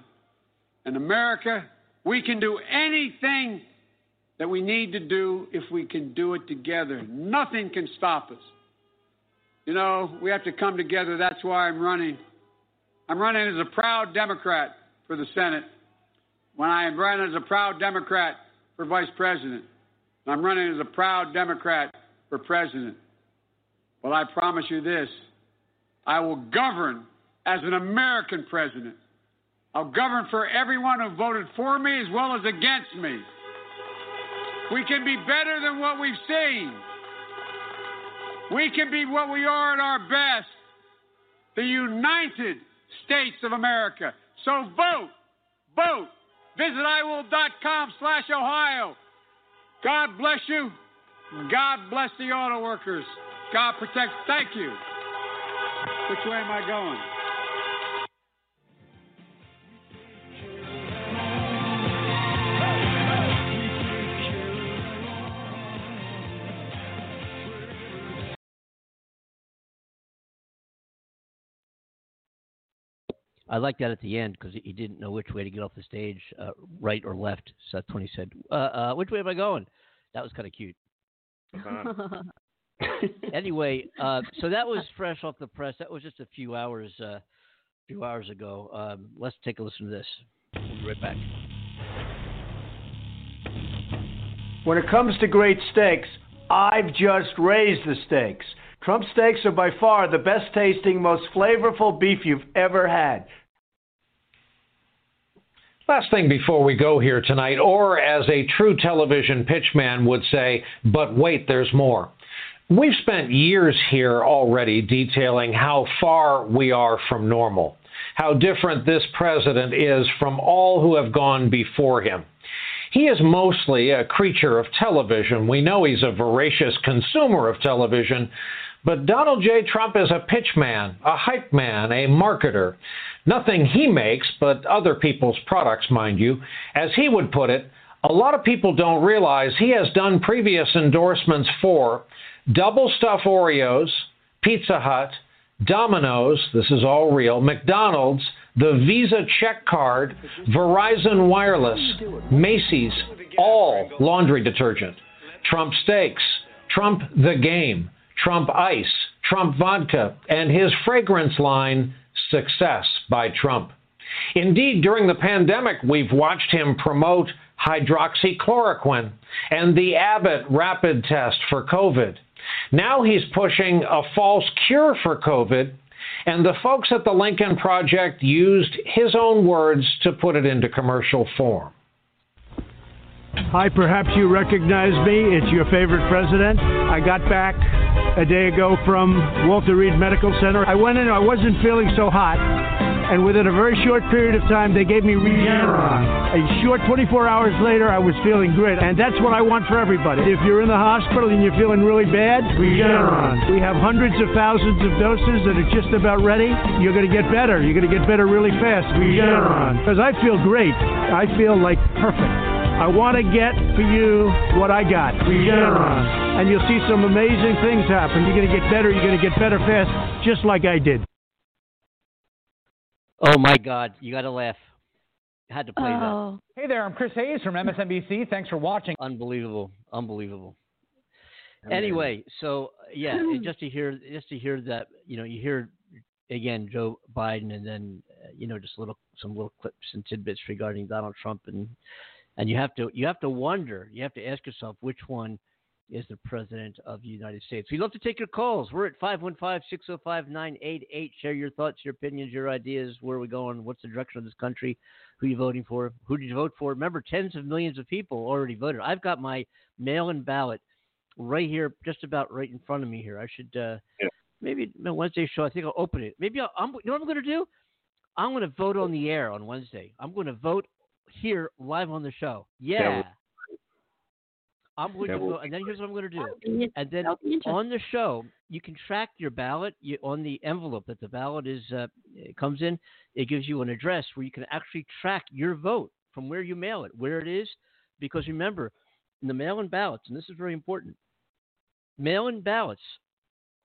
In America, we can do anything that we need to do if we can do it together. Nothing can stop us. You know, we have to come together. That's why I'm running. I'm running as a proud Democrat for the Senate. When I am running as a proud Democrat for vice president. I'm running as a proud Democrat for president. Well, I promise you this I will govern as an American president. I'll govern for everyone who voted for me as well as against me. We can be better than what we've seen. We can be what we are at our best the United States of America. So vote, vote, Visit iwill.com slash Ohio. God bless you. God bless the auto workers. God protect. Thank you. Which way am I going? I like that at the end because he didn't know which way to get off the stage, uh, right or left. So that's when he said, uh, uh, "Which way am I going?" That was kind of cute. Anyway, uh, so that was fresh off the press. That was just a few hours, uh, few hours ago. Um, let's take a listen to this. We'll be right back. When it comes to great stakes, I've just raised the stakes. Trump steaks are by far the best tasting, most flavorful beef you've ever had. Last thing before we go here tonight, or as a true television pitchman would say, but wait, there's more. We've spent years here already detailing how far we are from normal, how different this president is from all who have gone before him. He is mostly a creature of television. We know he's a voracious consumer of television, but Donald J. Trump is a pitchman, a hype man, a marketer. Nothing he makes, but other people's products, mind you. As he would put it, a lot of people don't realize he has done previous endorsements for Double Stuf Oreos, Pizza Hut, Domino's, this is all real, McDonald's, the Visa check card, Verizon Wireless, Macy's, all laundry detergent, Trump Steaks, Trump the Game, Trump Ice, Trump Vodka, and his fragrance line, Success by Trump. Indeed, during the pandemic, we've watched him promote hydroxychloroquine and the Abbott rapid test for COVID. Now he's pushing a false cure for COVID, and the folks at the Lincoln Project used his own words to put it into commercial form. Hi, perhaps you recognize me. It's your favorite president. I got back a day ago from Walter Reed Medical Center. I went in, I wasn't feeling so hot, and within a very short period of time, they gave me Regeneron. A short 24 hours later, I was feeling great, and that's what I want for everybody. If you're in the hospital and you're feeling really bad, Regeneron. We have hundreds of thousands of doses that are just about ready. You're going to get better. You're going to get better really fast. Regeneron. Because I feel great. I feel like perfect. I want to get for you what I got, Regeneron. And you'll see some amazing things happen. You're going to get better. You're going to get better fast, just like I did. Oh my God, you got to laugh. Had to play Oh. Hey there, I'm Chris Hayes from MSNBC. Thanks for watching. Unbelievable, unbelievable. Anyway, so yeah, just to hear, just to hear that, you know, you hear again Joe Biden, and then uh, you know just little some little clips and tidbits regarding Donald Trump, and and you have to you have to wonder, you have to ask yourself which one is the president of the United States. We'd love to take your calls. We're at 515-605-988. Share your thoughts, your opinions, your ideas. Where are we going? What's the direction of this country? Who are you voting for? Who did you vote for? Remember, tens of millions of people already voted. I've got my mail-in ballot right here, just about right in front of me here. I should uh, Yeah. maybe Wednesday show. I think I'll open it. Maybe I'll, I'm. You know what I'm going to do? I'm going to vote on the air on Wednesday. I'm going to vote here live on the show. Yeah. I'm going to would vote, and then here's what I'm going to do. And then that'll be interesting. on the show, you can track your ballot you, on the envelope that the ballot is uh, it comes in. It gives you an address where you can actually track your vote from where you mail it, where it is. Because remember, in the mail-in ballots, and this is very important, mail-in ballots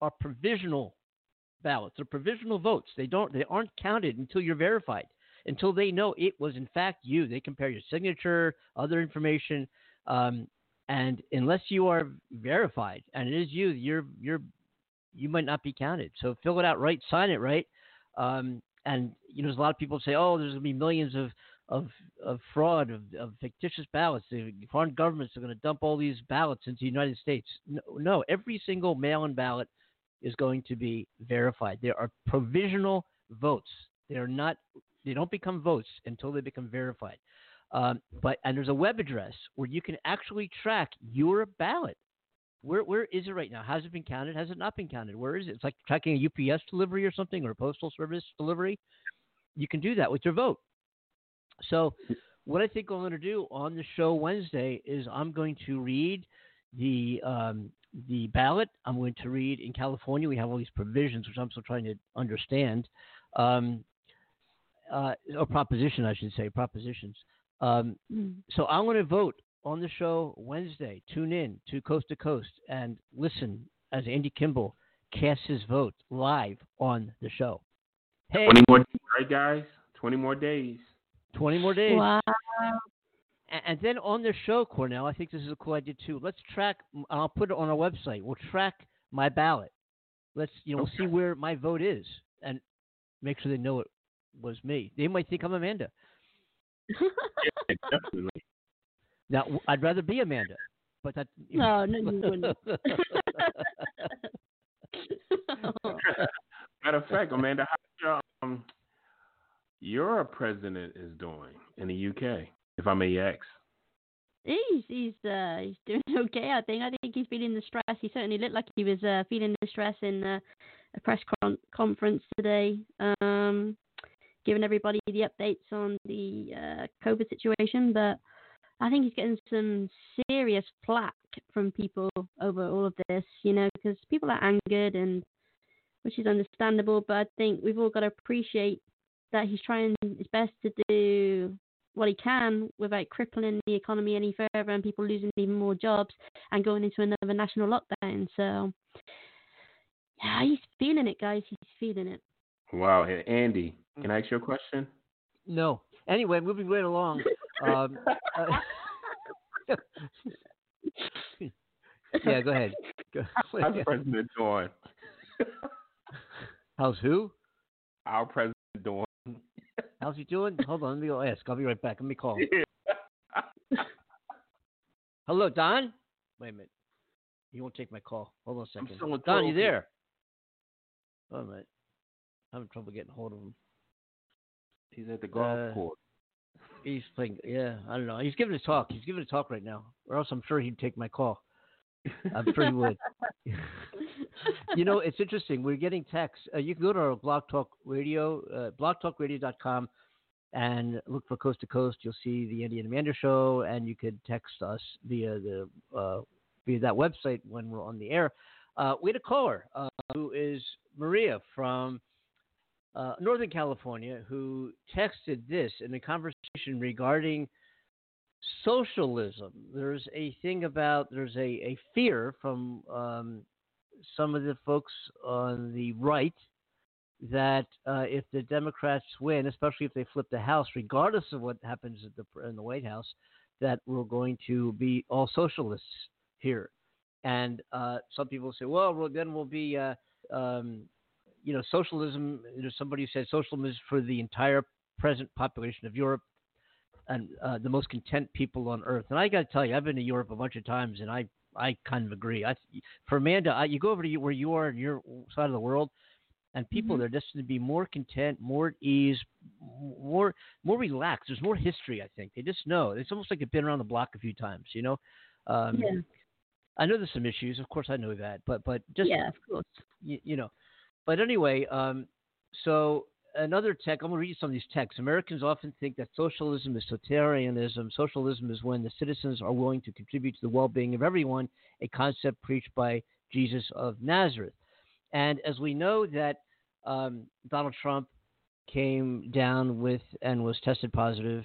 are provisional ballots. They're provisional votes. They don't. They aren't counted until you're verified. Until they know it was in fact you. They compare your signature, other information. Um, and unless you are verified and it is you, you're you're you might not be counted. So fill it out right, sign it right. Um, and you know, there's a lot of people say, oh, there's to be millions of of of fraud, of, of fictitious ballots. The foreign governments are going to dump all these ballots into the United States. No, no, every single mail-in ballot is going to be verified. There are provisional votes. They are not. They don't become votes until they become verified. Um, but and there's a web address where you can actually track your ballot. Where where is it right now? Has it been counted? Has it not been counted? Where is it? It's like tracking a UPS delivery or something or a postal service delivery. You can do that with your vote. So what I think I'm going to do on the show Wednesday is I'm going to read the um, the ballot. I'm going to read in California. We have all these provisions, which I'm still trying to understand, um, uh, or proposition, I should say, propositions. Um, Mm. so I'm going to vote on the show Wednesday. Tune in to Coast to Coast and listen as Andy Kimball casts his vote live on the show. Hey, 20 more days, right, guys? 20 more days. 20 more days. Wow. A- And then on the show, Cornell, I think this is a cool idea too. Let's track. I'll put it on our website. We'll track my ballot. Let's you know see where my vote is and make sure they know it was me. They might think I'm Amanda. Yeah, definitely. Now I'd rather be Amanda, but that. No, no, you wouldn't. Matter of fact, Amanda, how your um, your president is doing in the UK, if I may ask? He's he's uh he's doing okay. I think I think he's feeling the stress. He certainly looked like he was uh, feeling the stress in uh, a press con- conference today, um, giving everybody the updates on the uh, COVID situation. But I think he's getting some serious flack from people over all of this. You know, because people are angered and which is understandable. But I think we've all got to appreciate that he's trying his best to do what he can without crippling the economy any further and people losing even more jobs and going into another national lockdown. So, yeah, he's feeling it, guys. He's feeling it. Wow. And Andy, can I ask you a question? No. Anyway, moving right along. Um, uh, yeah, go ahead. Go- How's President doing? How's who? Our president doing? How's he doing? Hold on, let me go ask. I'll be right back. Let me call. Hello, Don. Wait a minute. He won't take my call. Hold on a second. Don, you there? Wait a minute. I'm having trouble getting hold of him. He's at the golf Uh, course. He's playing. Yeah, I don't know. He's giving a talk. He's giving a talk right now, or else I'm sure he'd take my call. I'm sure he would. you know, it's interesting. We're getting texts. Uh, you can go to our Blog Talk Radio, uh, blogtalkradio.com, and look for Coast to Coast. You'll see the Andy and Amanda show, and you could text us via the uh, via that website when we're on the air. Uh, we had a caller uh, who is Maria from uh, Northern California who texted this in a conversation regarding socialism. There's a thing about there's a, a fear from um, some of the folks on the right that uh, if the Democrats win, especially if they flip the House, regardless of what happens the, in the White House, that we're going to be all socialists here. And uh, some people say, well, well then we'll be, uh, um, you know, socialism. There's somebody who said socialism is for the entire present population of Europe and uh, the most content people on earth. And I got to tell you, I've been to Europe a bunch of times, and I I kind of agree. I, for Amanda, I, you go over to where you are in your side of the world, and people Mhm. they're destined to be more content, more at ease, more more relaxed. There's more history. I think they just know. It's almost like they've been around the block a few times. You know. Um, yeah. I know there's some issues, of course I know that, but but just yeah, of course. you, you know. But anyway, um, so another tech. I'm going to read you some of these texts. Americans often think that socialism is totalitarianism. Socialism is when the citizens are willing to contribute to the well-being of everyone, a concept preached by Jesus of Nazareth. And as we know that um, Donald Trump came down with and was tested positive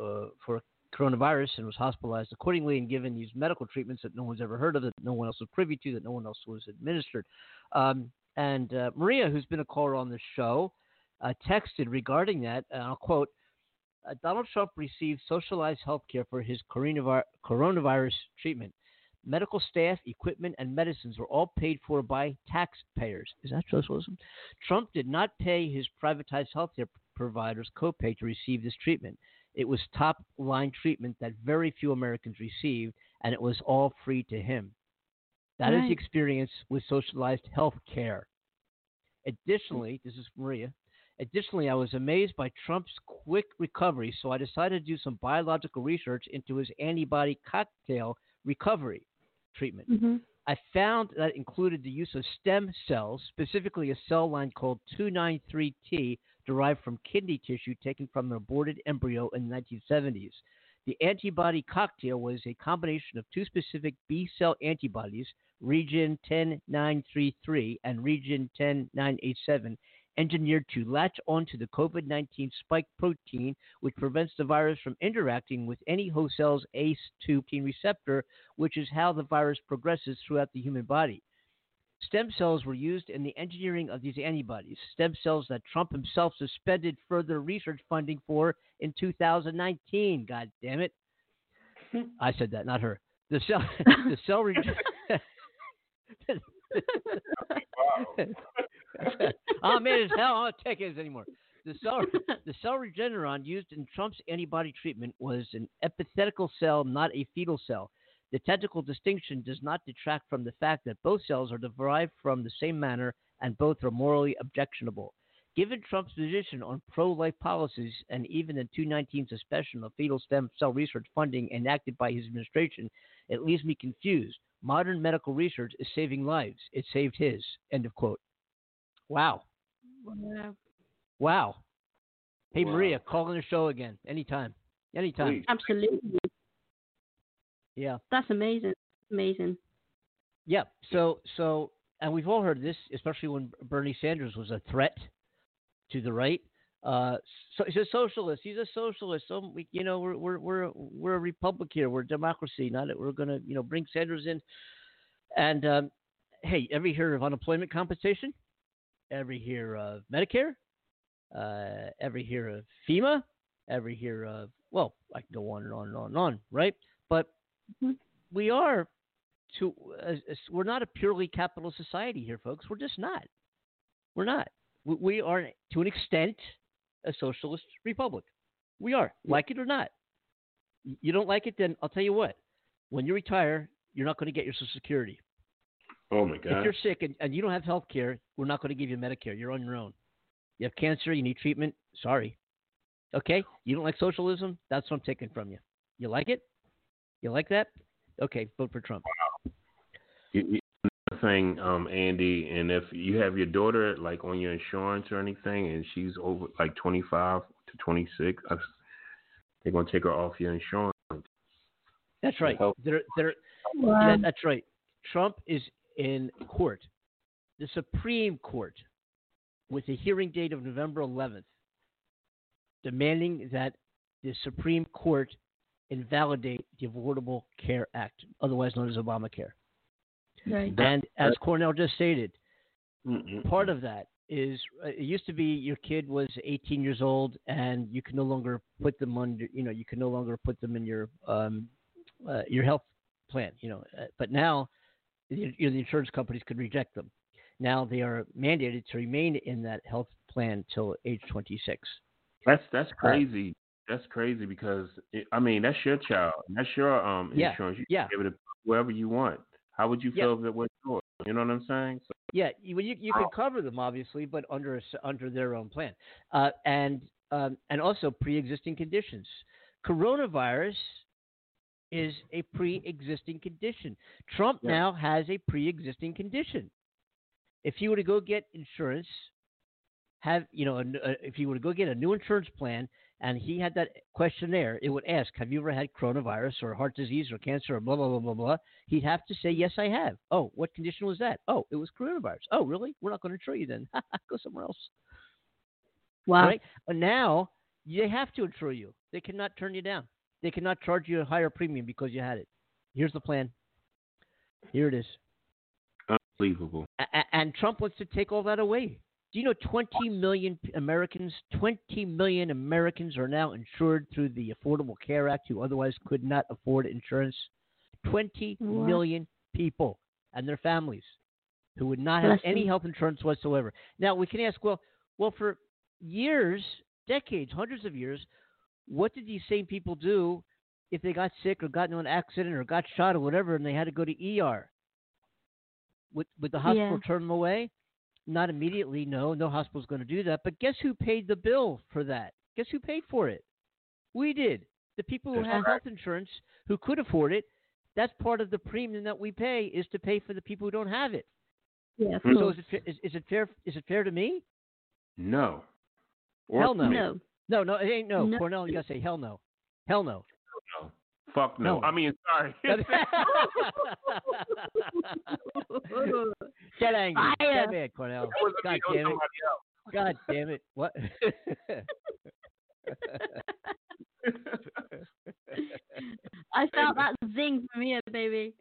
uh, for coronavirus and was hospitalized accordingly and given these medical treatments that no one's ever heard of, that no one else was privy to, that no one else was administered. Um, and uh, Maria, who's been a caller on the show, uh, texted regarding that, and I'll quote, uh, Donald Trump received socialized health care for his coronavir- coronavirus treatment. Medical staff, equipment, and medicines were all paid for by taxpayers. Is that socialism? Trump did not pay his privatized healthcare providers copay to receive this treatment. It was top line treatment that very few Americans received, and it was all free to him. That is Right. the experience with socialized health care. Additionally, this is Maria. Additionally, I was amazed by Trump's quick recovery, so I decided to do some biological research into his antibody cocktail recovery treatment. hmm I found that included the use of stem cells, specifically a cell line called 293T derived from kidney tissue taken from an aborted embryo in the 1970s. The antibody cocktail was a combination of two specific B cell antibodies, region 10933 and region 10987, engineered to latch onto the COVID 19 spike protein, which prevents the virus from interacting with any host cell's ACE2 receptor, which is how the virus progresses throughout the human body. Stem cells were used in the engineering of these antibodies, stem cells that Trump himself suspended further research funding for in 2019. God damn it. I said that, not her. The cell, the cell, re- oh man, it's hell. I don't take it anymore. The cell, the cell Regeneron used in Trump's antibody treatment was an epithetical cell, not a fetal cell. The technical distinction does not detract from the fact that both cells are derived from the same manner and both are morally objectionable. Given Trump's position on pro life policies and even the 219 suspension of fetal stem cell research funding enacted by his administration, it leaves me confused. Modern medical research is saving lives. It saved his. End of quote. Wow. Wow. Wow. Hey, Wow. Maria, call in the show again. Anytime. Anytime. Please. Absolutely. Yeah. That's amazing. Amazing. Yeah. So, so, and we've all heard this, especially when Bernie Sanders was a threat to the right. Uh, so he's a socialist. He's a socialist. So we, you know, we're we're we're we're a republic here. We're a democracy. Not that we're gonna, you know, bring Sanders in. And um, hey, ever hear of unemployment compensation? Ever hear of Medicare? Uh, ever hear of FEMA? Ever hear of? Well, I can go on and on and on and on, right? But we are to uh, uh, we're not a purely capitalist society here, folks. We're just not. We're not. We, we are to an extent a socialist republic. We are, like it or not. You don't like it, then I'll tell you what. When you retire, you're not going to get your Social Security. Oh my God! If you're sick and, and you don't have health care, we're not going to give you Medicare. You're on your own. You have cancer, you need treatment. Sorry. Okay? You don't like socialism? That's what I'm taking from you. You like it? You like that? Okay, vote for Trump. You- you- Another thing, um, Andy, and if you have your daughter like on your insurance or anything, and she's over like twenty five to twenty six, they're gonna take her off your insurance. That's right. They're, they're, Wow. yeah, that's right. Trump is in court, the Supreme Court, with a hearing date of November 11th, demanding that the Supreme Court invalidate the Affordable Care Act, otherwise known as Obamacare. Right. And as Cornell just stated, Mm-mm. part of that is uh, it used to be your kid was 18 years old and you can no longer put them under you know you can no longer put them in your um uh, your health plan you know uh, but now the, you know, the insurance companies could reject them now they are mandated to remain in that health plan till age 26 That's that's crazy. That's crazy because it, I mean that's your child. That's your um Yeah, insurance. You yeah. can give it to wherever you want. How would you Yeah. feel if it was yours? You know what I'm saying? So, Yeah, you, well, you, you can cover them obviously, but under a under their own plan, uh, and um, and also pre-existing conditions. Coronavirus is a pre-existing condition. Trump Yeah. now has a pre-existing condition. If you were to go get insurance, have you know, a uh, if you were to go get a new insurance plan, and he had that questionnaire, it would ask, "Have you ever had coronavirus or heart disease or cancer or blah blah blah blah blah?" He'd have to say, "Yes, I have." Oh, what condition was that? Oh, it was coronavirus. Oh, really? We're not going to insure you then. go somewhere else. Wow. Right? But now they have to insure you. They cannot turn you down. They cannot charge you a higher premium because you had it. Here's the plan. Here it is. unbelievable. A- and Trump wants to take all that away. Do you know 20 million Americans, 20 million Americans are now insured through the Affordable Care Act who otherwise could not afford insurance? Twenty Wow. million people and their families who would not have any health insurance whatsoever. Now we can ask, well, well, for years, decades, hundreds of years, what did these same people do if they got sick or got into an accident or got shot or whatever, and they had to go to ER? Would would the hospital Yeah. turn them away? Not immediately. No, no hospital's going to do that. But guess who paid the bill for that? Guess who paid for it? We did. The people who That's have right. health insurance who could afford it. That's part of the premium that we pay is to pay for the people who don't have it. Yeah. of Hmm. So is it fa- is, is it fair? Is it fair to me? No. hell no. No. No, no, it ain't no. No. Cornell, you gotta say hell no. Hell no. No. Fuck no. No. I mean, sorry. Get angry. Fire. Get mad, Cornell. God me, that was damn it. somebody. God damn it. What? I felt that zing from here, baby.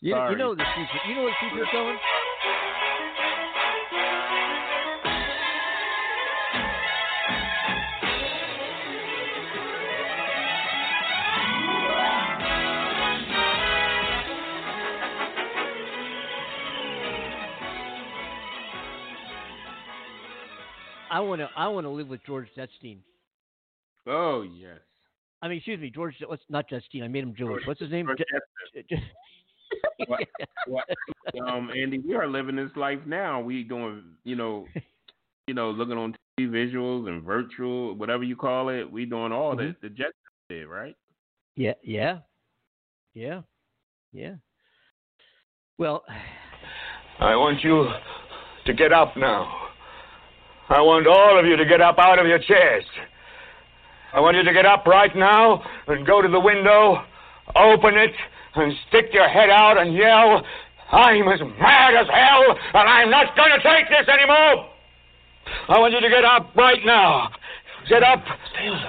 you, you know the future. You know where the future's going? I want to. I want to live with George Jetstein. Oh yes. I mean, excuse me, George. What's not Jetstein? I made him George. What's his name? Je- Je- What- what- um, Andy, we are living this life now. We doing, you know, you know, looking on TV visuals and virtual, whatever you call it. We doing all Mhm. that the Jets did, right? Yeah, yeah, yeah, yeah. Well, I want you to get up now. I want all of you to get up out of your chairs. I want you to get up right now and go to the window, open it, and stick your head out and yell, I'm as mad as hell, and I'm not going to take this anymore. I want you to get up right now. Get up,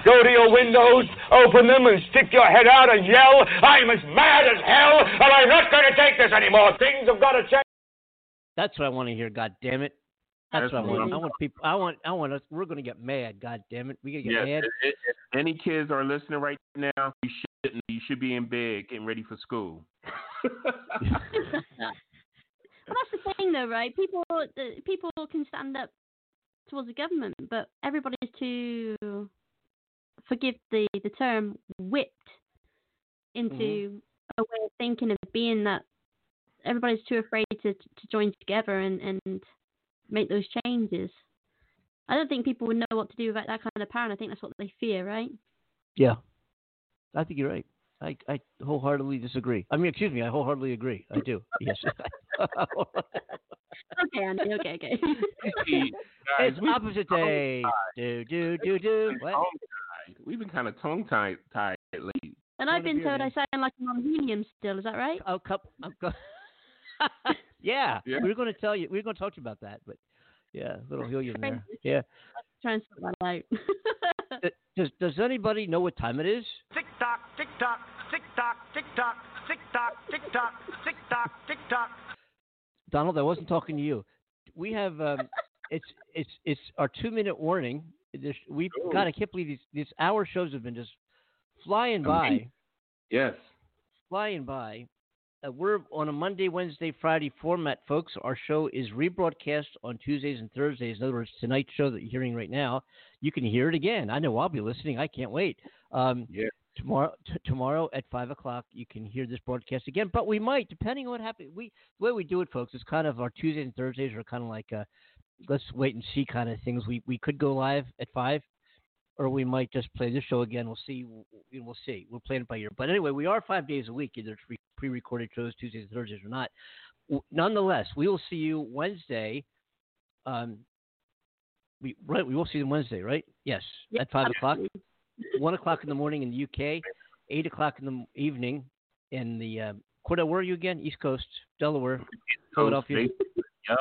go to your windows, open them, and stick your head out and yell, I'm as mad as hell, and I'm not going to take this anymore. Things have got to change. that's what I want to hear. God damn it. That's, That's what I want. I'm- I want people. I want. I want us. We're gonna get mad. God damn it. We gotta get Yes. mad. If, if- if any kids are listening right now, you shouldn't. You should be in bed getting ready for school. well, that's the thing, though, right? People, the, people can stand up towards the government, but everybody's too, forgive the the term, whipped into Mm-hmm. a way of thinking of being that everybody's too afraid to to join together and and make those changes. I don't think people would know what to do about that kind of power, and I think that's what they fear, right? Yeah. I think you're right. I, I wholeheartedly disagree. I mean, excuse me. I wholeheartedly agree. I do. Yes. Okay, Andy. Okay, okay. Hey, guys, it's opposite day. Do do do do. What? We've been kind of tongue tied tied lately. And I've been told I sound like I'm on helium still. Is that right? Oh, cup. I'm go- yeah, Yeah. we were going to tell you. We were going to talk to you about that, but yeah, little helium there. Yeah. Try and sort that out. Uh, Does Does anybody know what time it is? Tick tock, tick tock, tick tock, tick tock, tick tock, tick tock, tick tock, tick tock. Donald, I wasn't talking to you. We have um, it's it's it's our two minute warning. This, we've Oh. God, I can't believe these these hour shows have been just flying by, Yes. flying by. Uh, we're on a Monday, Wednesday, Friday format, folks. Our show is rebroadcast on Tuesdays and Thursdays. In other words, tonight's show that you're hearing right now, you can hear it again. I know I'll be listening. I can't wait. Um, Yeah. tomorrow t- tomorrow at five o'clock you can hear this broadcast again but we might depending on what happens we the way we do it folks is kind of our tuesdays and thursdays are kind of like uh let's wait and see kind of things we we could go live at five or we might just play this show again we'll see we'll we'll see we're playing it by ear but anyway we are five days a week either pre-recorded shows tuesdays and thursdays or not nonetheless we will see you wednesday um we right we will see you wednesday right yes Yep, at five o'clock one o'clock in the morning in the UK, eight o'clock in the evening in the uh, Cornell. Where are you again? East Coast, Delaware, Philadelphia. Yep.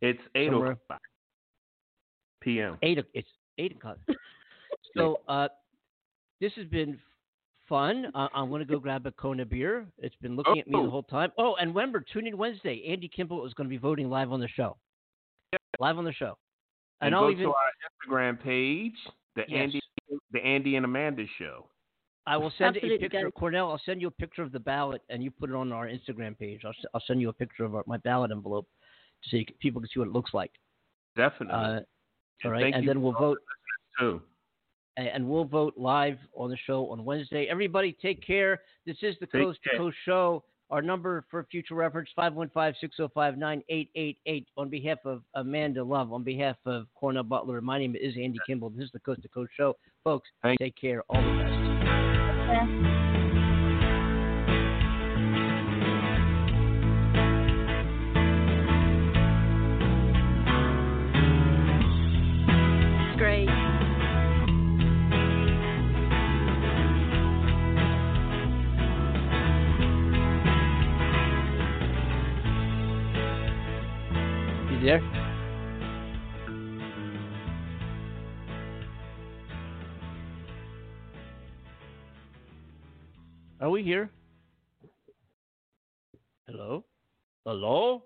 It's eight Somewhere. o'clock p.m. Eight. It's eight o'clock. So uh, this has been fun. Uh, I'm going to go grab a Kona beer. It's been looking at me the Oh. whole time. Oh, and remember, tune in Wednesday. Andy Kimball is going to be voting live on the show. Live on the show. And, And I'll go even to our Instagram page, the Yes. Andy, the Andy and Amanda show. I will send a picture. Cornell, I'll send you a picture of the ballot, and you put it on our Instagram page. I'll, s- I'll send you a picture of our, my ballot envelope so you, c- people can see what it looks like. Definitely. Uh, all right, thank and then we'll vote, too. A- and we'll vote live on the show on Wednesday. Everybody, take care. This is the Take Coast to. Coast Show. Our number for future reference 515-605-9888. On behalf of Amanda Love, on behalf of Cornell Butler, my name is Andy Kimball. This is the Coast to Coast Show, folks. Thank- take care. All the best. Yeah. We here? Hello? Hello?